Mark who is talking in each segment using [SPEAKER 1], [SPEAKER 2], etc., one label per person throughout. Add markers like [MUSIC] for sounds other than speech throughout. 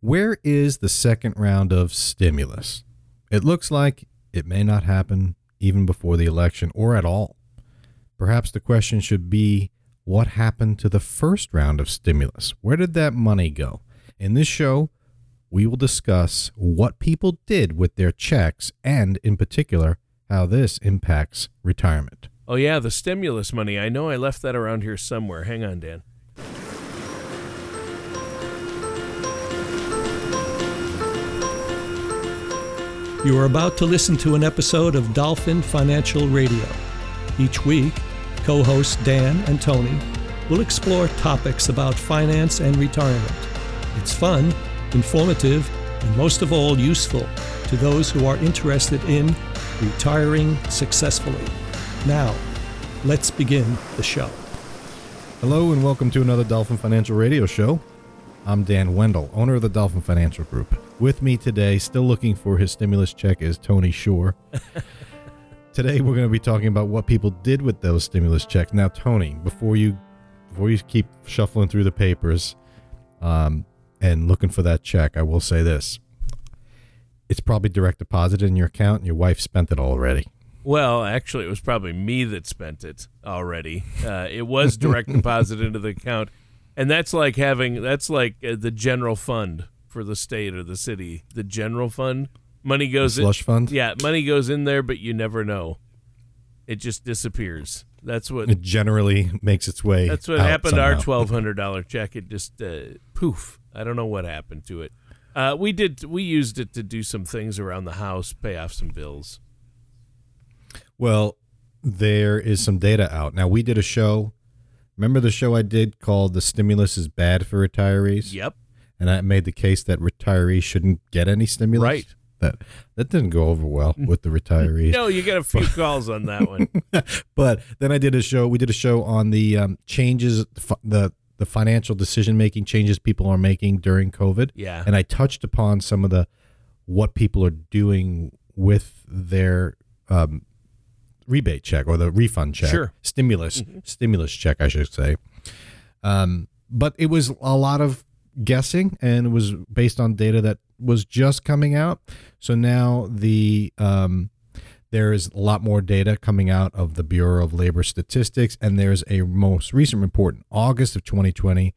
[SPEAKER 1] Where is the second round of stimulus? It looks like it may not happen even before the election or at all. Perhaps the question should be what happened to the first round of stimulus? Where did that money go? In this show, we will discuss what people did with their checks and, in particular, how this impacts retirement.
[SPEAKER 2] Oh, yeah, the stimulus money. I know I left that around here somewhere. Hang on, Dan.
[SPEAKER 3] You are about to listen to an episode of Dolphin Financial Radio. Each week, co hosts Dan and Tony will explore topics about finance and retirement. It's fun, informative, and most of all, useful to those who are interested in retiring successfully. Now, let's begin the show.
[SPEAKER 1] Hello, and welcome to another Dolphin Financial Radio Show. I'm Dan Wendell, owner of the Dolphin Financial Group. With me today, still looking for his stimulus check, is Tony Shore. [LAUGHS] today, we're going to be talking about what people did with those stimulus checks. Now, Tony, before you before you keep shuffling through the papers um, and looking for that check, I will say this: it's probably direct deposited in your account, and your wife spent it already.
[SPEAKER 2] Well, actually, it was probably me that spent it already. Uh, it was direct deposit into the account, and that's like having that's like uh, the general fund for the state or the city. The general fund money goes
[SPEAKER 1] The slush
[SPEAKER 2] in,
[SPEAKER 1] fund?
[SPEAKER 2] Yeah, money goes in there, but you never know. It just disappears. That's what
[SPEAKER 1] It generally makes its way.
[SPEAKER 2] that's what happened to our twelve hundred dollar check. It just uh, poof. I don't know what happened to it. Uh, we did we used it to do some things around the house, pay off some bills.
[SPEAKER 1] Well, there is some data out. Now, we did a show. Remember the show I did called The Stimulus is Bad for Retirees?
[SPEAKER 2] Yep.
[SPEAKER 1] And I made the case that retirees shouldn't get any stimulus.
[SPEAKER 2] Right.
[SPEAKER 1] That that didn't go over well [LAUGHS] with the retirees.
[SPEAKER 2] No, you got a few calls on that one. [LAUGHS]
[SPEAKER 1] but then I did a show. We did a show on the um, changes, the the financial decision making changes people are making during COVID.
[SPEAKER 2] Yeah.
[SPEAKER 1] and I touched upon some of the what people are doing with their um, rebate check or the refund check,
[SPEAKER 2] Sure.
[SPEAKER 1] stimulus stimulus check, I should say. Um, but it was a lot of guessing, and it was based on data that was just coming out. So now the um, there is a lot more data coming out of the Bureau of Labor Statistics, and there's a most recent report in August of 2020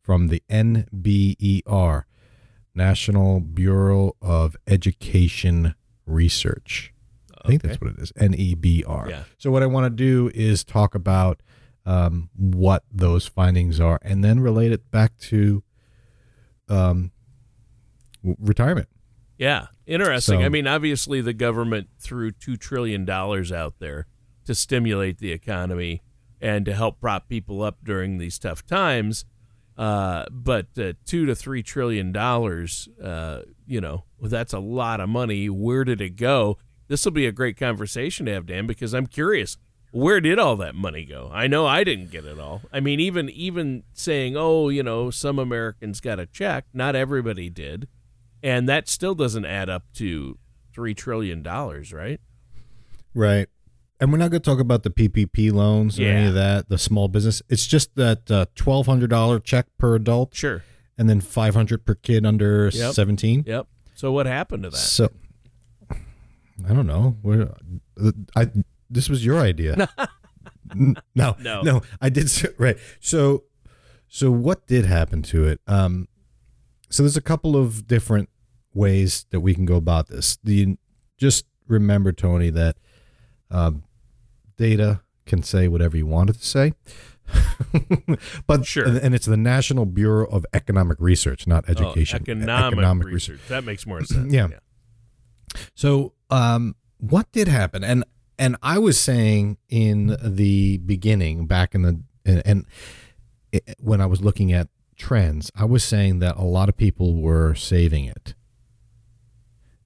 [SPEAKER 1] from the NBER, National Bureau of Education Research. I think that's what it is, NEBR.
[SPEAKER 2] Yeah.
[SPEAKER 1] So what I want to do is talk about um, what those findings are, and then relate it back to um, w- retirement.
[SPEAKER 2] Yeah, interesting.
[SPEAKER 1] So-
[SPEAKER 2] I mean, obviously, the government threw two trillion dollars out there to stimulate the economy and to help prop people up during these tough times. Uh, but uh, two to three trillion dollars, uh, you know, that's a lot of money. Where did it go? This will be a great conversation to have, Dan, because I'm curious. Where did all that money go? I know I didn't get it all. I mean, even even saying, oh, you know, some Americans got a check, not everybody did and that still doesn't add up to three trillion dollars, right?
[SPEAKER 1] Right. And we're not going to talk about the PPP loans or any of that, the small business. It's just that uh, $1,200 check per adult
[SPEAKER 2] Sure.
[SPEAKER 1] and then 500 per kid under
[SPEAKER 2] Yep.
[SPEAKER 1] 17.
[SPEAKER 2] Yep. So what happened to that?
[SPEAKER 1] So I don't know. We're, I this was your idea. [LAUGHS] No,
[SPEAKER 2] No.
[SPEAKER 1] no. I did right. So, so what did happen to it? Um, so there's a couple of different ways that we can go about this. The just remember, Tony, that um, data can say whatever you want it to say. [LAUGHS] but
[SPEAKER 2] Sure.
[SPEAKER 1] and, and it's the National Bureau of Economic Research, not
[SPEAKER 2] Oh,
[SPEAKER 1] education.
[SPEAKER 2] economic, research. That makes more sense.
[SPEAKER 1] Yeah. So, um, what did happen? And and I was saying in the beginning, back in the and, and it, when I was looking at trends, I was saying that a lot of people were saving it.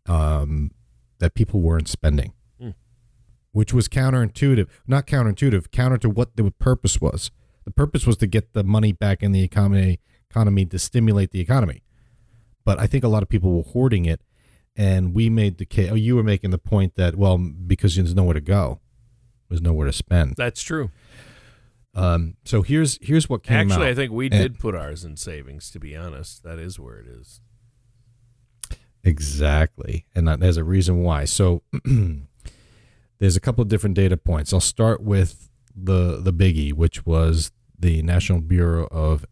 [SPEAKER 1] Um, that people weren't spending,
[SPEAKER 2] Hmm.
[SPEAKER 1] which was counterintuitive. Not counterintuitive, counter to what the purpose was. The purpose was to get the money back in the economy, economy to stimulate the economy. But I think a lot of people were hoarding it and we made the case. Oh, you were making the point that well, because there's nowhere to go, there's nowhere to spend.
[SPEAKER 2] That's true.
[SPEAKER 1] Um, so here's here's what came
[SPEAKER 2] Actually,
[SPEAKER 1] out.
[SPEAKER 2] I think we
[SPEAKER 1] And-
[SPEAKER 2] did put ours in savings. To be honest, that is where it is.
[SPEAKER 1] Exactly. And that- there's a reason why. So [CLEARS THROAT] there's a couple of different data points. I'll start with the the biggie, which was the National Bureau of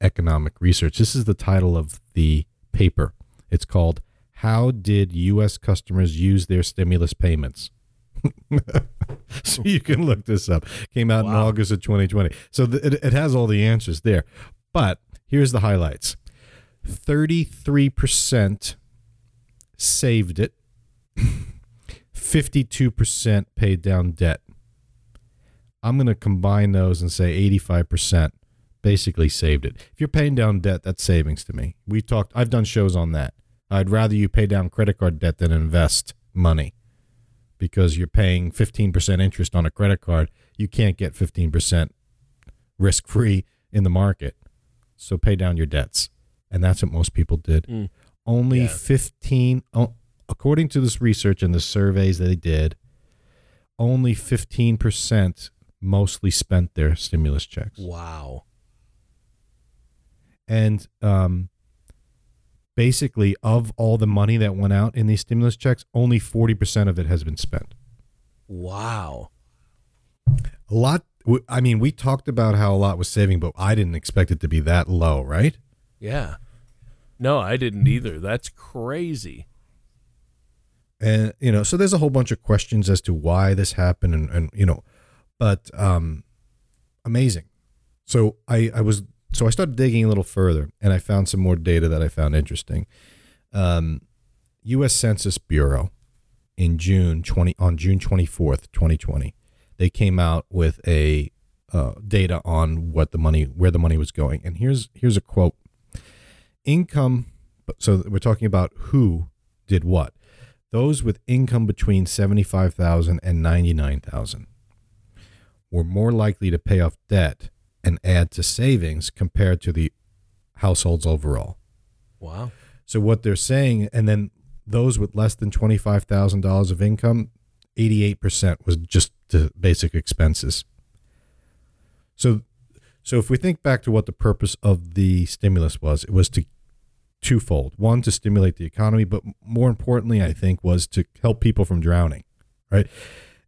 [SPEAKER 1] Economic Research. This is the title of the paper. It's called How Did US Customers Use Their Stimulus Payments? [LAUGHS] so you can look this up. Came out in August of 2020. So th- it, it has all the answers there. But here's the highlights 33% saved it, 52% paid down debt. I'm going to combine those and say 85% basically saved it. If you're paying down debt, that's savings to me. We talked, I've done shows on that. I'd rather you pay down credit card debt than invest money because you're paying 15% interest on a credit card. You can't get 15% risk free in the market. So pay down your debts. And that's what most people did.
[SPEAKER 2] Mm.
[SPEAKER 1] Only
[SPEAKER 2] Yeah.
[SPEAKER 1] 15, oh, according to this research and the surveys they did, only 15% mostly spent their stimulus checks.
[SPEAKER 2] Wow.
[SPEAKER 1] And um, basically, of all the money that went out in these stimulus checks, only 40% of it has been spent.
[SPEAKER 2] Wow.
[SPEAKER 1] A lot. I mean, we talked about how a lot was saving, but I didn't expect it to be that low, right?
[SPEAKER 2] Yeah. No, I didn't either. That's crazy.
[SPEAKER 1] and you know so there's a whole bunch of questions as to why this happened and, and you know but um amazing so i i was so i started digging a little further and i found some more data that i found interesting. Um us census bureau in june 20 on june 24th 2020 they came out with a uh, data on what the money where the money was going. And here's here's a quote. Income so we're talking about who did what. Those with income between 75,000 and 99,000 were more likely to pay off debt and add to savings compared to the households overall.
[SPEAKER 2] Wow.
[SPEAKER 1] So what they're saying and then those with less than $25,000 of income 88% was just to basic expenses. So so if we think back to what the purpose of the stimulus was, it was to twofold. One to stimulate the economy, but more importantly, I think was to help people from drowning, right?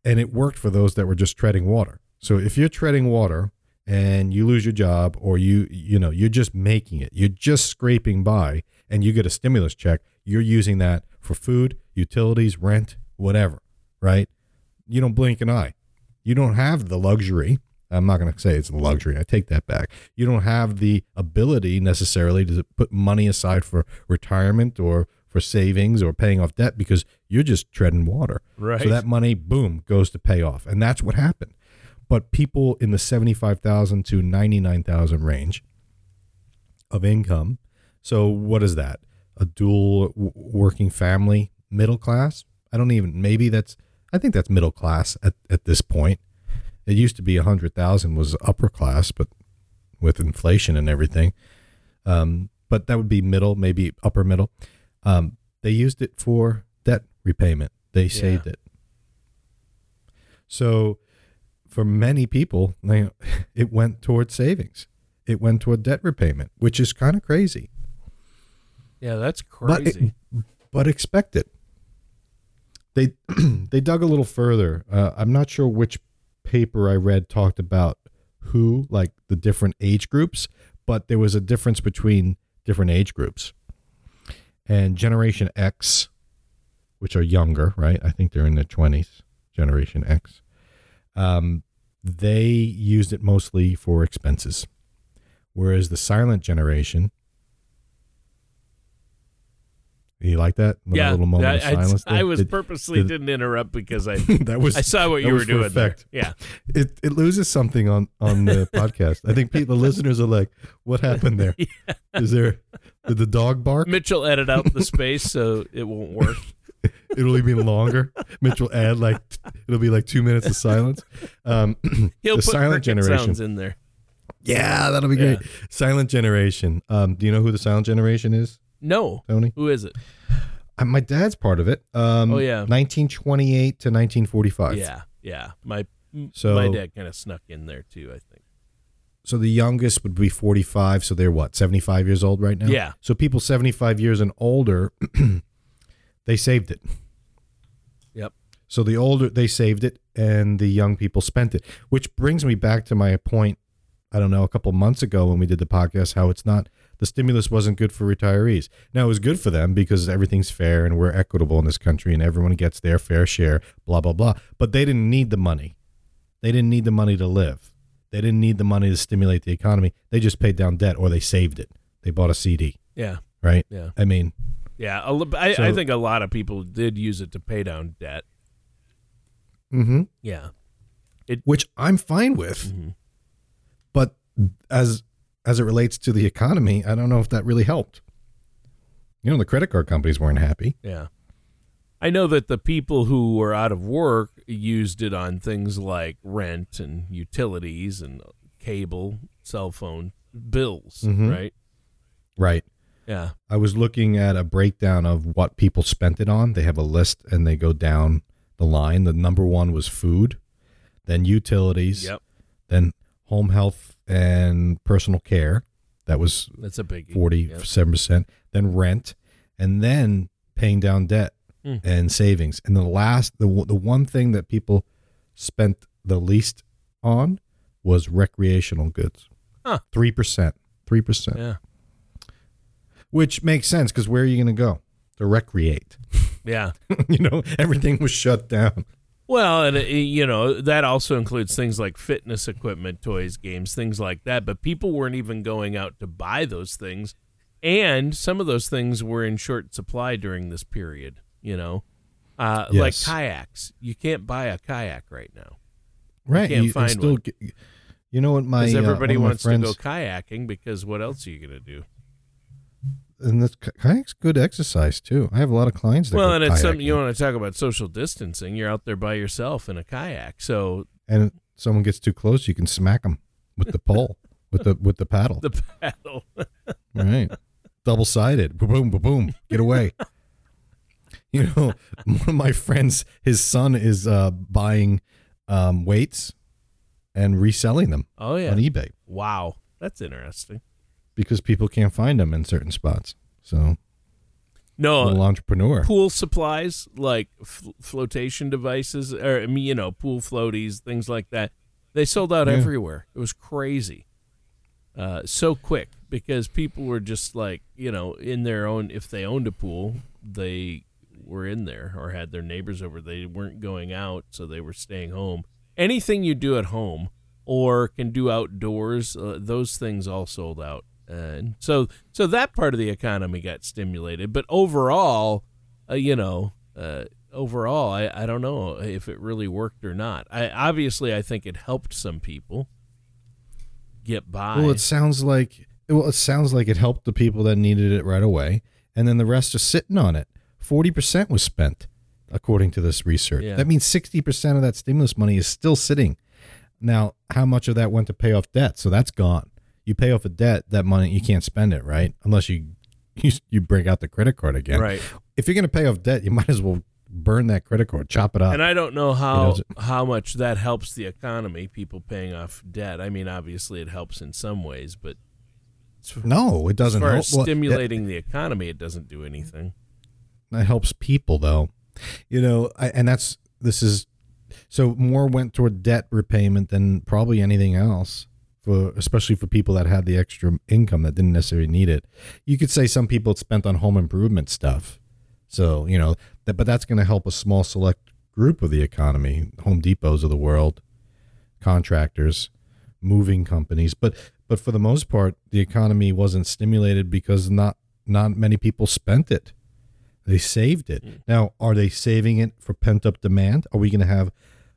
[SPEAKER 1] And it worked for those that were just treading water. So if you're treading water and you lose your job or you you know, you're just making it. You're just scraping by and you get a stimulus check, you're using that for food, utilities, rent, whatever, right? You don't blink an eye. You don't have the luxury. I'm not going to say it's a luxury. I take that back. You don't have the ability necessarily to put money aside for retirement or for savings or paying off debt because you're just treading water.
[SPEAKER 2] Right.
[SPEAKER 1] So that money, boom, goes to pay off. And that's what happened. But people in the 75,000 to 99,000 range of income. So what is that? A dual working family, middle class? I don't even, maybe that's, I think that's middle class at, at this point. It used to be 100,000 was upper class, but with inflation and everything. Um, but that would be middle, maybe upper middle. Um, they used it for debt repayment. They saved it. So for many people, [LAUGHS] it went toward savings. It went toward debt repayment, which is kind of crazy.
[SPEAKER 2] Yeah, that's
[SPEAKER 1] But it-
[SPEAKER 2] crazy.
[SPEAKER 1] but expect it. They [CLEARS THROAT] they dug a little further. Uh, I'm not sure which paper I read talked about who, like the different age groups, but there was a difference between different age groups. And Generation X, which are younger, right? I think they're in their 20s. Generation X. Um, they used it mostly for expenses, whereas the silent generation. You like that? Little-
[SPEAKER 2] yeah,
[SPEAKER 1] little moment of
[SPEAKER 2] I, I-
[SPEAKER 1] silence
[SPEAKER 2] I
[SPEAKER 1] there?
[SPEAKER 2] was
[SPEAKER 1] Did-
[SPEAKER 2] purposely
[SPEAKER 1] did-
[SPEAKER 2] didn't interrupt because I [LAUGHS]
[SPEAKER 1] that was
[SPEAKER 2] I saw what you were doing. There. Yeah,
[SPEAKER 1] It it loses something on on the [LAUGHS] podcast. I think people, the listeners are like, "What happened there? [LAUGHS] Is there did the dog bark?
[SPEAKER 2] Mitchell edit out the space so it won't work.
[SPEAKER 1] It'll even longer. Mitch will add like it'll be like two minutes of silence. Um, [CLEARS THROAT]
[SPEAKER 2] He'll
[SPEAKER 1] the
[SPEAKER 2] put
[SPEAKER 1] silent generation.
[SPEAKER 2] sounds in there.
[SPEAKER 1] Yeah, that'll be great. Silent generation. Um, do you know who the silent generation is,
[SPEAKER 2] No,
[SPEAKER 1] Tony?
[SPEAKER 2] who is it?
[SPEAKER 1] Uh, my dad's part of it. Um,
[SPEAKER 2] Oh, yeah.
[SPEAKER 1] 1928 to 1945.
[SPEAKER 2] Yeah, yeah. My
[SPEAKER 1] So-
[SPEAKER 2] my dad kind of snuck in there too. I think.
[SPEAKER 1] So the youngest would be 45. So they're what, 75 years old right now?
[SPEAKER 2] Yeah.
[SPEAKER 1] So people 75 years and older [CLEARS THROAT] they saved it.
[SPEAKER 2] Yep.
[SPEAKER 1] So the older they saved it and the young people spent it, which brings me back to my point. I don't know, a couple months ago when we did the podcast, how it's not the stimulus wasn't good for retirees. Now it was good for them because everything's fair and we're equitable in this country and everyone gets their fair share, blah, blah, blah. But they didn't need the money. They didn't need the money to live. They didn't need the money to stimulate the economy. They just paid down debt or they saved it. They bought a CD,
[SPEAKER 2] Yeah.
[SPEAKER 1] right?
[SPEAKER 2] Yeah.
[SPEAKER 1] I mean,
[SPEAKER 2] Yeah. a li- I, I think a lot of people did use it to pay down debt.
[SPEAKER 1] mhm.
[SPEAKER 2] Yeah.
[SPEAKER 1] which I'm fine with.
[SPEAKER 2] Mhm.
[SPEAKER 1] But as as it relates to the economy, I don't know if that really helped. You know, the credit card companies weren't happy.
[SPEAKER 2] Yeah. I know that the people who were out of work used it on things like rent and utilities and cable, cell phone bills,
[SPEAKER 1] Mhm.
[SPEAKER 2] right?
[SPEAKER 1] Right.
[SPEAKER 2] Yeah.
[SPEAKER 1] I was looking at a breakdown of what people spent it on. They have a list and they go down the line. The number one was food, then utilities,
[SPEAKER 2] Yep.
[SPEAKER 1] then home health and personal care. That was
[SPEAKER 2] That's a big
[SPEAKER 1] forty seven percent. Then rent, and then paying down debt
[SPEAKER 2] Hmm.
[SPEAKER 1] and savings. And the last, the the one thing that people spent the least on was recreational goods.
[SPEAKER 2] Huh.
[SPEAKER 1] Three percent. Three percent.
[SPEAKER 2] Yeah.
[SPEAKER 1] Which makes sense because where are you going to go to recreate? [LAUGHS]
[SPEAKER 2] Yeah.
[SPEAKER 1] you know, everything was shut down.
[SPEAKER 2] Well, and uh, you know that also includes things like fitness equipment, toys, games, things like that. But people weren't even going out to buy those things, and some of those things were in short supply during this period. You know, uh, like kayaks. You can't buy a kayak right now
[SPEAKER 1] Right.
[SPEAKER 2] You can't
[SPEAKER 1] you,
[SPEAKER 2] find
[SPEAKER 1] still
[SPEAKER 2] one.
[SPEAKER 1] get- you know what my
[SPEAKER 2] because
[SPEAKER 1] uh,
[SPEAKER 2] everybody
[SPEAKER 1] my
[SPEAKER 2] wants
[SPEAKER 1] friends,
[SPEAKER 2] to go kayaking. Because what else are you going to do?
[SPEAKER 1] And this kayak's good exercise too. I have a lot of clients that
[SPEAKER 2] Well, and it's something you want to talk about social distancing. You're out there by yourself in a kayak, so
[SPEAKER 1] and if someone gets too close, you can smack them with the pole, with the with the paddle. [LAUGHS]
[SPEAKER 2] the paddle. [LAUGHS]
[SPEAKER 1] right, double sided. Boom, boom, boom. Get away. [LAUGHS] You know, one of my friends, his son is uh, buying um, weights and reselling them
[SPEAKER 2] oh yeah!
[SPEAKER 1] on eBay
[SPEAKER 2] Wow, that's interesting.
[SPEAKER 1] Because people can't find them in certain spots. So,
[SPEAKER 2] No,
[SPEAKER 1] little entrepreneur.
[SPEAKER 2] pool supplies like f- flotation devices or you know pool floaties things like that they sold out
[SPEAKER 1] Yeah.
[SPEAKER 2] everywhere it was crazy uh, so quick because people were just like you know in their own if they owned a pool they were in there or had their neighbors over they weren't going out so they were staying home anything you do at home or can do outdoors uh, those things all sold out and so so that part of the economy got stimulated but overall uh, you know uh, overall I, I don't know if it really worked or not i obviously i think it helped some people get by
[SPEAKER 1] Well, it sounds like well, it sounds like it helped the people that needed it right away, and then the rest are sitting on it. Forty percent was spent, according to this research.
[SPEAKER 2] Yeah.
[SPEAKER 1] That means sixty percent of that stimulus money is still sitting. Now, how much of that went to pay off debt? So that's gone. You pay off a debt, that money you can't spend it, right? Unless you [LAUGHS] you, you break out the credit card again.
[SPEAKER 2] right
[SPEAKER 1] If you're going to pay off debt, you might as well burn that credit card, chop it up.
[SPEAKER 2] and i don't know how
[SPEAKER 1] doesn't-
[SPEAKER 2] how much that helps the economy people paying off debt i mean obviously it helps in some ways but
[SPEAKER 1] no, it doesn't help.
[SPEAKER 2] as
[SPEAKER 1] Well,
[SPEAKER 2] stimulating the economy it doesn't do anything
[SPEAKER 1] that helps people though you know I, and that's this is so more went toward debt repayment than probably anything else for especially for people that had the extra income that didn't necessarily need it. You could say some people spent on home improvement stuff. So you know that but that's going to help a small select group of the economy home depots of the world contractors moving companies. But but for the most part the economy wasn't stimulated because not not many people spent it. They saved it. Mm. Now, are they saving it for pent up demand? Are we going to have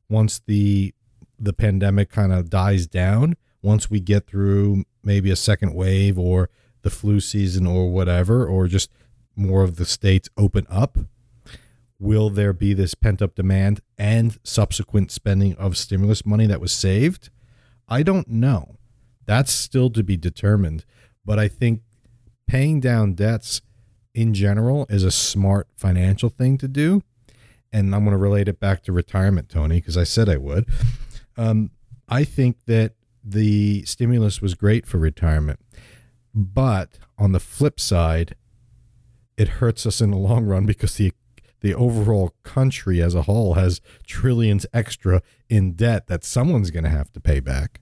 [SPEAKER 1] once the the pandemic kind of dies down, once we get through maybe a second wave or the flu season or whatever, or just more of the states open up? Will there be this pent up demand and subsequent spending of stimulus money that was saved? I don't know. That's still to be determined. But I think paying down debts in general is a smart financial thing to do. And I'm going to relate it back to retirement, Tony, because I said I would. Um, I think that the stimulus was great for retirement. But on the flip side, it hurts us in the long run because the the overall country as a whole has trillions extra in debt that someone's going to have to pay back.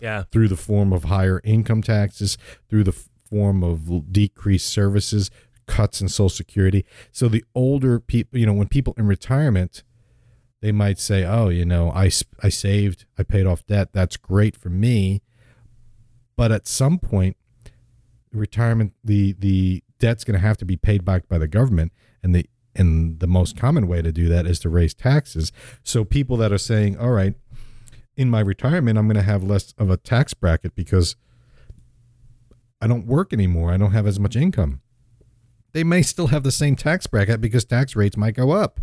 [SPEAKER 2] Yeah.
[SPEAKER 1] Through the form of higher income taxes, through the form of decreased services, cuts in Social Security. So the older people, you know, when people in retirement, they might say, "Oh, you know, I I saved, I paid off debt. That's great for me." But at some point, retirement the the debt's going to have to be paid back by the government, and the and the most common way to do that is to raise taxes. So people that are saying, "All right, in my retirement, I'm going to have less of a tax bracket because I don't work anymore. I don't have as much income." They may still have the same tax bracket because tax rates might go up.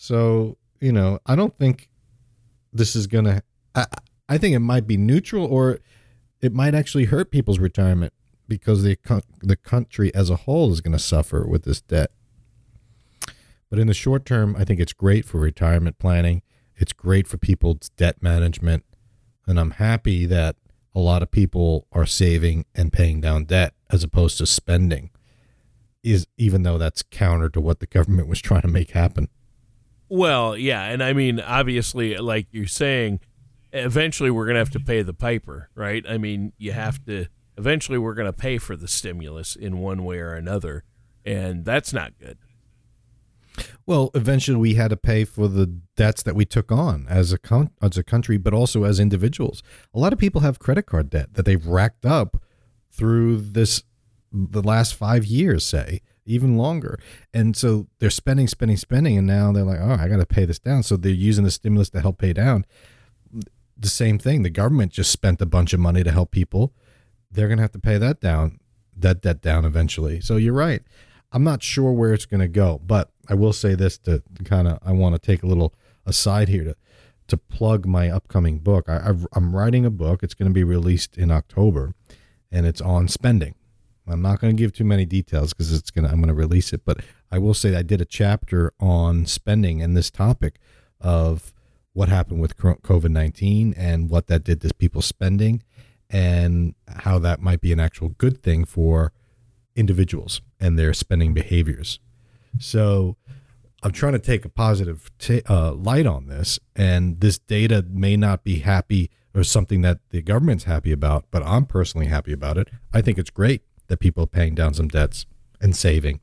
[SPEAKER 1] So, you know, I don't think this is going to I think it might be neutral or it might actually hurt people's retirement because the the country as a whole is going to suffer with this debt. But in the short term, I think it's great for retirement planning. It's great for people's debt management, and I'm happy that a lot of people are saving and paying down debt as opposed to spending. Is even though that's counter to what the government was trying to make happen.
[SPEAKER 2] Well, yeah, and I mean, obviously, like you're saying, eventually we're to have to pay the piper, right? I mean, you have to. Eventually, we're to pay for the stimulus in one way or another, and that's not good.
[SPEAKER 1] Well, eventually, we had to pay for the debts that we took on as a con- as a country, but also as individuals. A lot of people have credit card debt that they've racked up through this the last five years, say even longer. And so they're spending, spending, spending, and now they're like, oh, I got to pay this down. So they're using the stimulus to help pay down the same thing. The government just spent a bunch of money to help people. They're going to have to pay that down, that debt down eventually. So you're right. I'm not sure where it's going to go, but I will say this to kind of I want to take a little aside here to to plug my upcoming book. I, am writing a book. It's going to be released in October, and it's on spending. I'm not going to give too many details because it's going to I'm going to release it, but I will say I did a chapter on spending and this topic of what happened with COVID 19 and what that did to people's spending and how that might be an actual good thing for individuals and their spending behaviors. So I'm trying to take a positive t- uh, light on this, and this data may not be happy or something that the government's happy about, but I'm personally happy about it. I think it's great that people are paying down some debts and saving.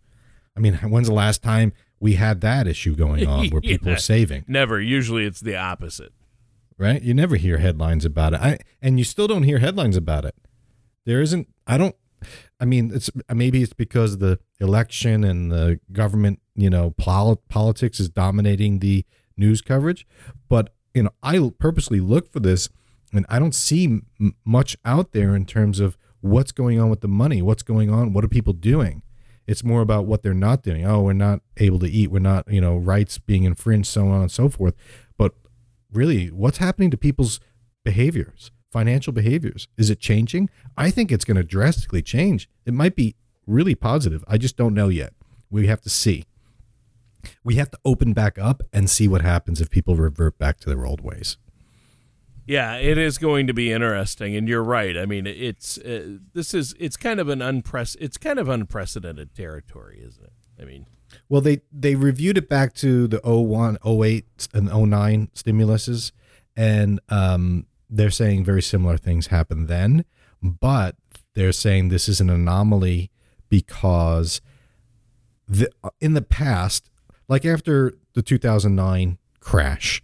[SPEAKER 1] I mean, when's the last time we had that issue going [LAUGHS] on where people yeah, are saving.
[SPEAKER 2] Never. Usually it's the opposite.
[SPEAKER 1] Right? You never hear headlines about it. I, and you still don't hear headlines about it. There isn't, I don't, I mean, it's maybe it's because the election and the government, you know, pol- politics is dominating the news coverage. But, you know, I purposely look for this and I don't see m- much out there in terms of what's going on with the money, what's going on, what are people doing it's more about what they're not doing. Oh, we're not able to eat. We're not, you know, rights being infringed, so on and so forth. But really, what's happening to people's behaviors, financial behaviors? Is it changing? I think it's going to drastically change. It might be really positive. I just don't know yet. We have to see. We have to open back up and see what happens if people revert back to their old ways.
[SPEAKER 2] Yeah, it is going to be interesting, and you're right. I mean, it's uh, this is it's kind of an unprec it's kind of unprecedented territory, isn't it? I mean,
[SPEAKER 1] well, they they reviewed it back to the 01, 08, and 09 stimuluses, and um, they're saying very similar things happened then, but they're saying this is an anomaly because the, in the past, like after the 2009 crash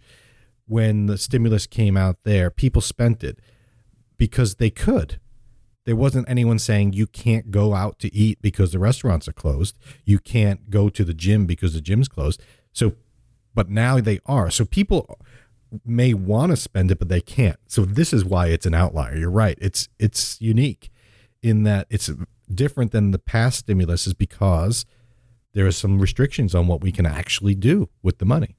[SPEAKER 1] when the stimulus came out there, people spent it because they could. There wasn't anyone saying you can't go out to eat because the restaurants are closed. You can't go to the gym because the gym's closed. So, but now they are. So people may want to spend it, but they can't. So this is why it's an outlier. You're right. It's it's unique in that it's different than the past stimulus is because there are some restrictions on what we can actually do with the money.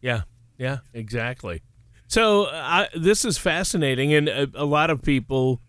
[SPEAKER 2] Yeah, yeah, exactly. So uh, this is fascinating, and a, a, lot of people,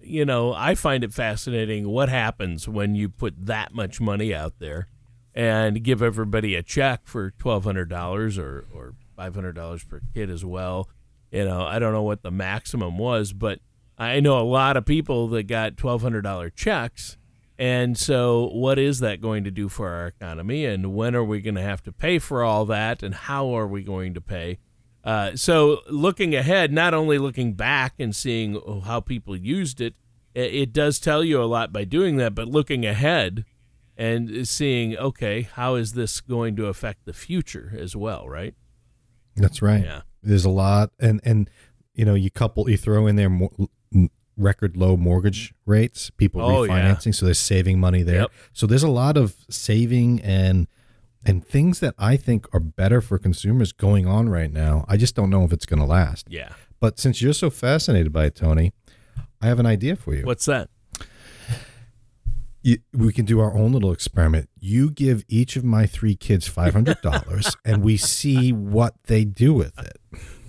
[SPEAKER 2] you know, I find it fascinating what happens when you put that much money out there and give everybody a check for twelve hundred dollars or or five hundred dollars per kid as well. You know, I don't know what the maximum was, but I know a lot of people that got twelve hundred dollar checks And so, what is that going to do for our economy? And when are we going to have to pay for all that? And how are we going to pay? Uh, so, looking ahead, not only looking back and seeing how people used it, it does tell you a lot by doing that, but looking ahead and seeing, okay, how is this going to affect the future as well, right?
[SPEAKER 1] That's right.
[SPEAKER 2] Yeah.
[SPEAKER 1] There's a lot, and and you know, you couple, you throw in there more, record low mortgage rates, people
[SPEAKER 2] Oh, yeah.
[SPEAKER 1] refinancing, so they're saving money there.
[SPEAKER 2] Yep.
[SPEAKER 1] So there's a lot of saving and and things that I think are better for consumers going on right now. I just don't know if it's going to last.
[SPEAKER 2] Yeah.
[SPEAKER 1] But since you're so fascinated by it, Tony, I have an idea for you.
[SPEAKER 2] What's that?
[SPEAKER 1] you, we can do our own little experiment. You give each of my three kids five hundred dollars, [LAUGHS] and we see what they do with it.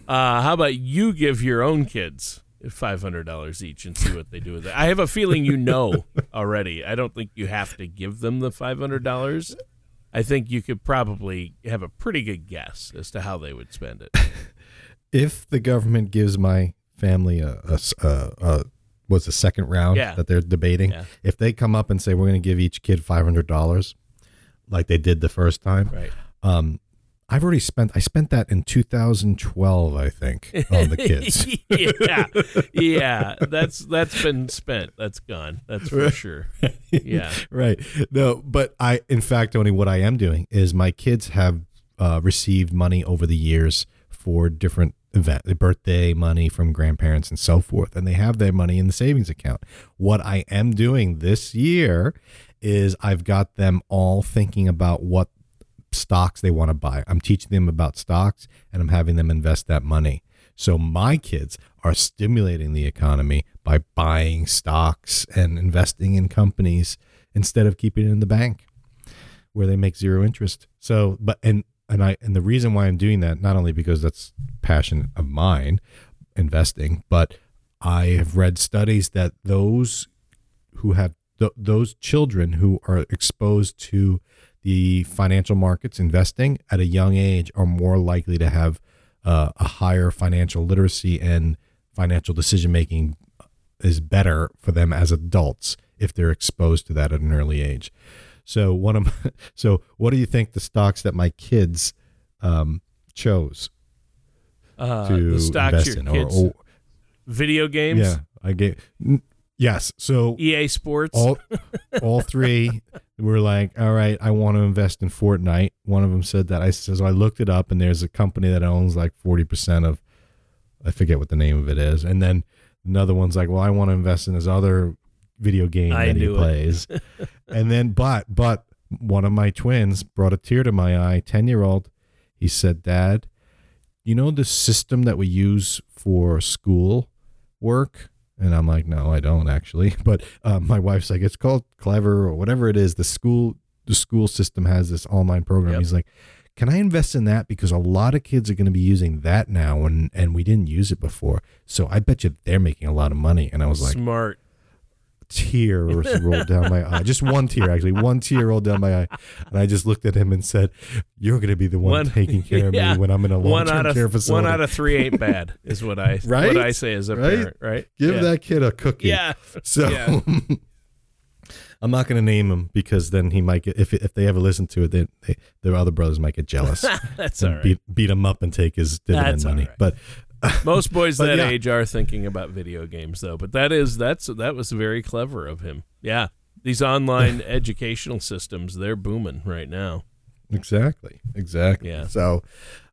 [SPEAKER 2] Uh, how about you give your own kids five hundred dollars each and see what they do with it? I have a feeling you know [LAUGHS] already. I don't think you have to give them the five hundred dollars. I think you could probably have a pretty good guess as to how they would spend it. [LAUGHS]
[SPEAKER 1] If the government gives my family a what's the second round
[SPEAKER 2] Yeah.
[SPEAKER 1] that they're debating,
[SPEAKER 2] Yeah.
[SPEAKER 1] if they come up and say we're going to give each kid five hundred dollars, like they did the first time,
[SPEAKER 2] Right.
[SPEAKER 1] um, I've already spent. I spent that in 2012, I think, on the kids. [LAUGHS]
[SPEAKER 2] yeah. Yeah. That's that's been spent. That's gone. That's for sure. [LAUGHS] Yeah.
[SPEAKER 1] right. No, but I, in fact, only what I am doing is my kids have uh, received money over the years for different event, birthday money from grandparents and so forth, and they have their money in the savings account. What I am doing this year is I've got them all thinking about what stocks they want to buy. I'm teaching them about stocks and I'm having them invest that money. So my kids are stimulating the economy by buying stocks and investing in companies instead of keeping it in the bank where they make zero interest. So but and and I and the reason why I'm doing that not only because that's passion of mine investing, but I have read studies that those who have th- those children who are exposed to the financial markets investing at a young age are more likely to have uh, a higher financial literacy and financial decision making is better for them as adults if they're exposed to that at an early age. So one of my, [LAUGHS] so what do you think the stocks that my kids um, chose
[SPEAKER 2] Uh,
[SPEAKER 1] to
[SPEAKER 2] the stocks
[SPEAKER 1] invest
[SPEAKER 2] your
[SPEAKER 1] in?
[SPEAKER 2] kids.
[SPEAKER 1] Or, or
[SPEAKER 2] Video games.
[SPEAKER 1] yeah, I gave yes. So
[SPEAKER 2] EA Sports.
[SPEAKER 1] all [LAUGHS] all three were like, "All right, I want to invest in Fortnite." One of them said that. I says so I looked it up, and there's a company that owns like forty percent of, I forget what the name of it is, and then another one's like, "Well, I want to invest in this other video game
[SPEAKER 2] I
[SPEAKER 1] that he plays," [LAUGHS] and then but but one of my twins brought a tear to my eye. Ten year old, he said, "Dad, you know the system that we use for school work?" And I'm like, no, I don't actually. [LAUGHS] But um, my wife's like, it's called Clever or whatever it is. The school, the school system has this online program.
[SPEAKER 2] Yep.
[SPEAKER 1] He's like, can I invest in that because a lot of kids are going to be using that now, and and we didn't use it before. So I bet you they're making a lot of money. And I was like,
[SPEAKER 2] Smart.
[SPEAKER 1] Tear rolled down my eye. Just one tear, actually, one tear rolled down my eye. And I just looked at him and said, "You're going to be the one,
[SPEAKER 2] One-
[SPEAKER 1] taking care of
[SPEAKER 2] yeah.
[SPEAKER 1] me when I'm in a
[SPEAKER 2] out of
[SPEAKER 1] care facility."
[SPEAKER 2] one out of three ain't bad is what I
[SPEAKER 1] Right? [LAUGHS]
[SPEAKER 2] what I say as a
[SPEAKER 1] Right?
[SPEAKER 2] parent. Right.
[SPEAKER 1] Give
[SPEAKER 2] yeah.
[SPEAKER 1] that kid a cookie.
[SPEAKER 2] Yeah.
[SPEAKER 1] So
[SPEAKER 2] Yeah. [LAUGHS]
[SPEAKER 1] I'm not going to name him because then he might get if if they ever listen to it, then they, their other brothers might get jealous [LAUGHS]
[SPEAKER 2] That's all right.
[SPEAKER 1] beat beat him up and take his dividend
[SPEAKER 2] That's
[SPEAKER 1] money.
[SPEAKER 2] right.
[SPEAKER 1] But [LAUGHS]
[SPEAKER 2] Most boys that
[SPEAKER 1] yeah.
[SPEAKER 2] age are thinking about video games though. But that is that's that was very clever of him. Yeah. These online [LAUGHS] educational systems, they're booming right now.
[SPEAKER 1] exactly, exactly.
[SPEAKER 2] Yeah.
[SPEAKER 1] So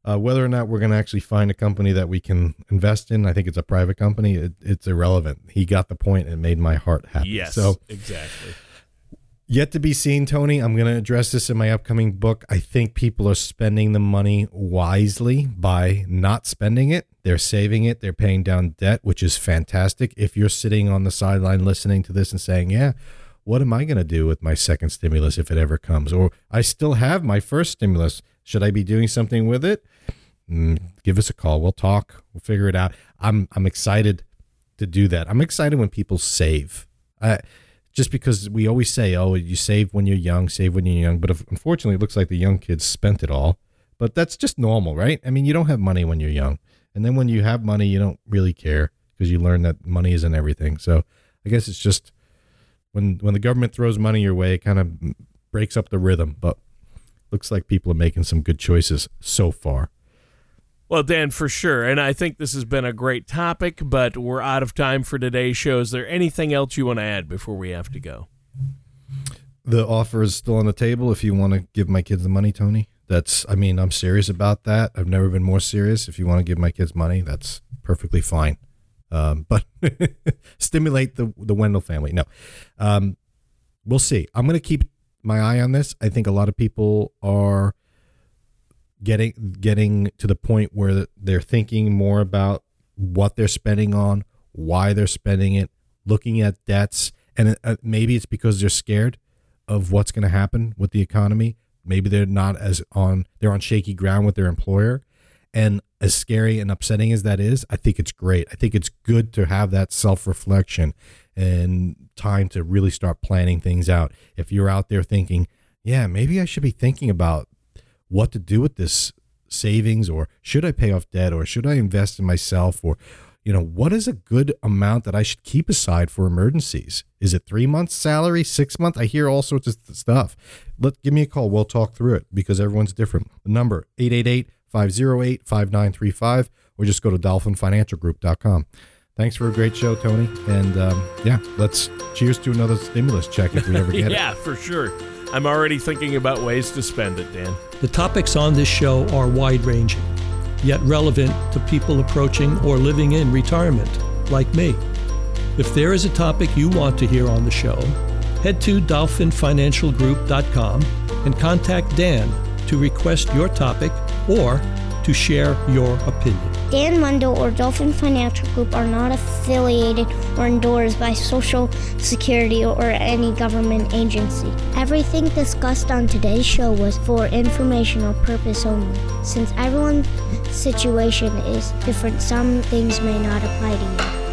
[SPEAKER 1] uh, whether or not we're going to actually find a company that we can invest in, I think it's a private company. It, it's irrelevant. He got the point. It made my heart happy.
[SPEAKER 2] Yes.
[SPEAKER 1] So
[SPEAKER 2] exactly.
[SPEAKER 1] Yet to be seen, Tony. I'm going to address this in my upcoming book. I think people are spending the money wisely by not spending it. They're saving it. They're paying down debt, which is fantastic. If you're sitting on the sideline listening to this and saying, Yeah, what am I going to do with my second stimulus if it ever comes? Or I still have my first stimulus. Should I be doing something with it? Mm, give us a call. We'll talk. We'll figure it out. I'm I'm excited to do that. I'm excited when people save. I, just because we always say, "Oh, you save when you're young, save when you're young," but if, unfortunately, it looks like the young kids spent it all. But that's just normal, right? I mean, you don't have money when you're young, and then when you have money, you don't really care because you learn that money isn't everything. So I guess it's just when when the government throws money your way, it kind of breaks up the rhythm. But looks like people are making some good choices so far.
[SPEAKER 2] Well, Dan, for sure. And I think this has been a great topic, but we're out of time for today's show. Is there anything else you want to add before we have to go?
[SPEAKER 1] The offer is still on the table if you want to give my kids the money, Tony. That's, I mean, I'm serious about that. I've never been more serious. If you want to give my kids money, that's perfectly fine. Um, [LAUGHS] but stimulate the the Wendell family. No, um, we'll see. I'm going to keep my eye on this. I think a lot of people are getting getting to the point where they're thinking more about what they're spending on, why they're spending it, looking at debts, and uh, maybe it's because they're scared of what's going to happen with the economy. Maybe they're not as on they're on shaky ground with their employer. And as scary and upsetting as that is, I think it's great. I think it's good to have that self reflection and time to really start planning things out. If you're out there thinking, yeah, maybe I should be thinking about what to do with this savings or should I pay off debt or should I invest in myself or you know what is a good amount that I should keep aside for emergencies? Is it 3 months salary 6 months? I hear all sorts of stuff. Let give me a call. We'll talk through it because everyone's different. The number 888-508-5935 or just go to dolphinfinancialgroup.com thanks for a great show Tony and um, yeah let's cheers to another stimulus check if we ever [LAUGHS] get
[SPEAKER 2] yeah, it. Yeah for sure. I'm already thinking about ways to spend it, Dan.
[SPEAKER 3] The topics on this show are wide ranging, yet relevant to people approaching or living in retirement, like me. If there is a topic you want to hear on the show, head to dolphinfinancialgroup.com and contact Dan to request your topic or to share your opinion.
[SPEAKER 4] Dan Mundo or Dolphin Financial Group are not affiliated or endorsed by Social Security or any government agency. Everything discussed on today's show was for informational purpose only. Since everyone's situation is different, some things may not apply to you.